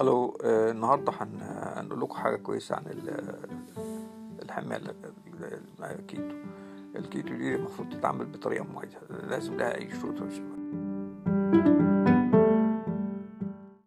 ألو آه، النهارده هنقول لكم حاجة كويسة عن الحمية الكيتو. الكيتو دي المفروض تتعمل بطريقة معينه لازم لها أي شروط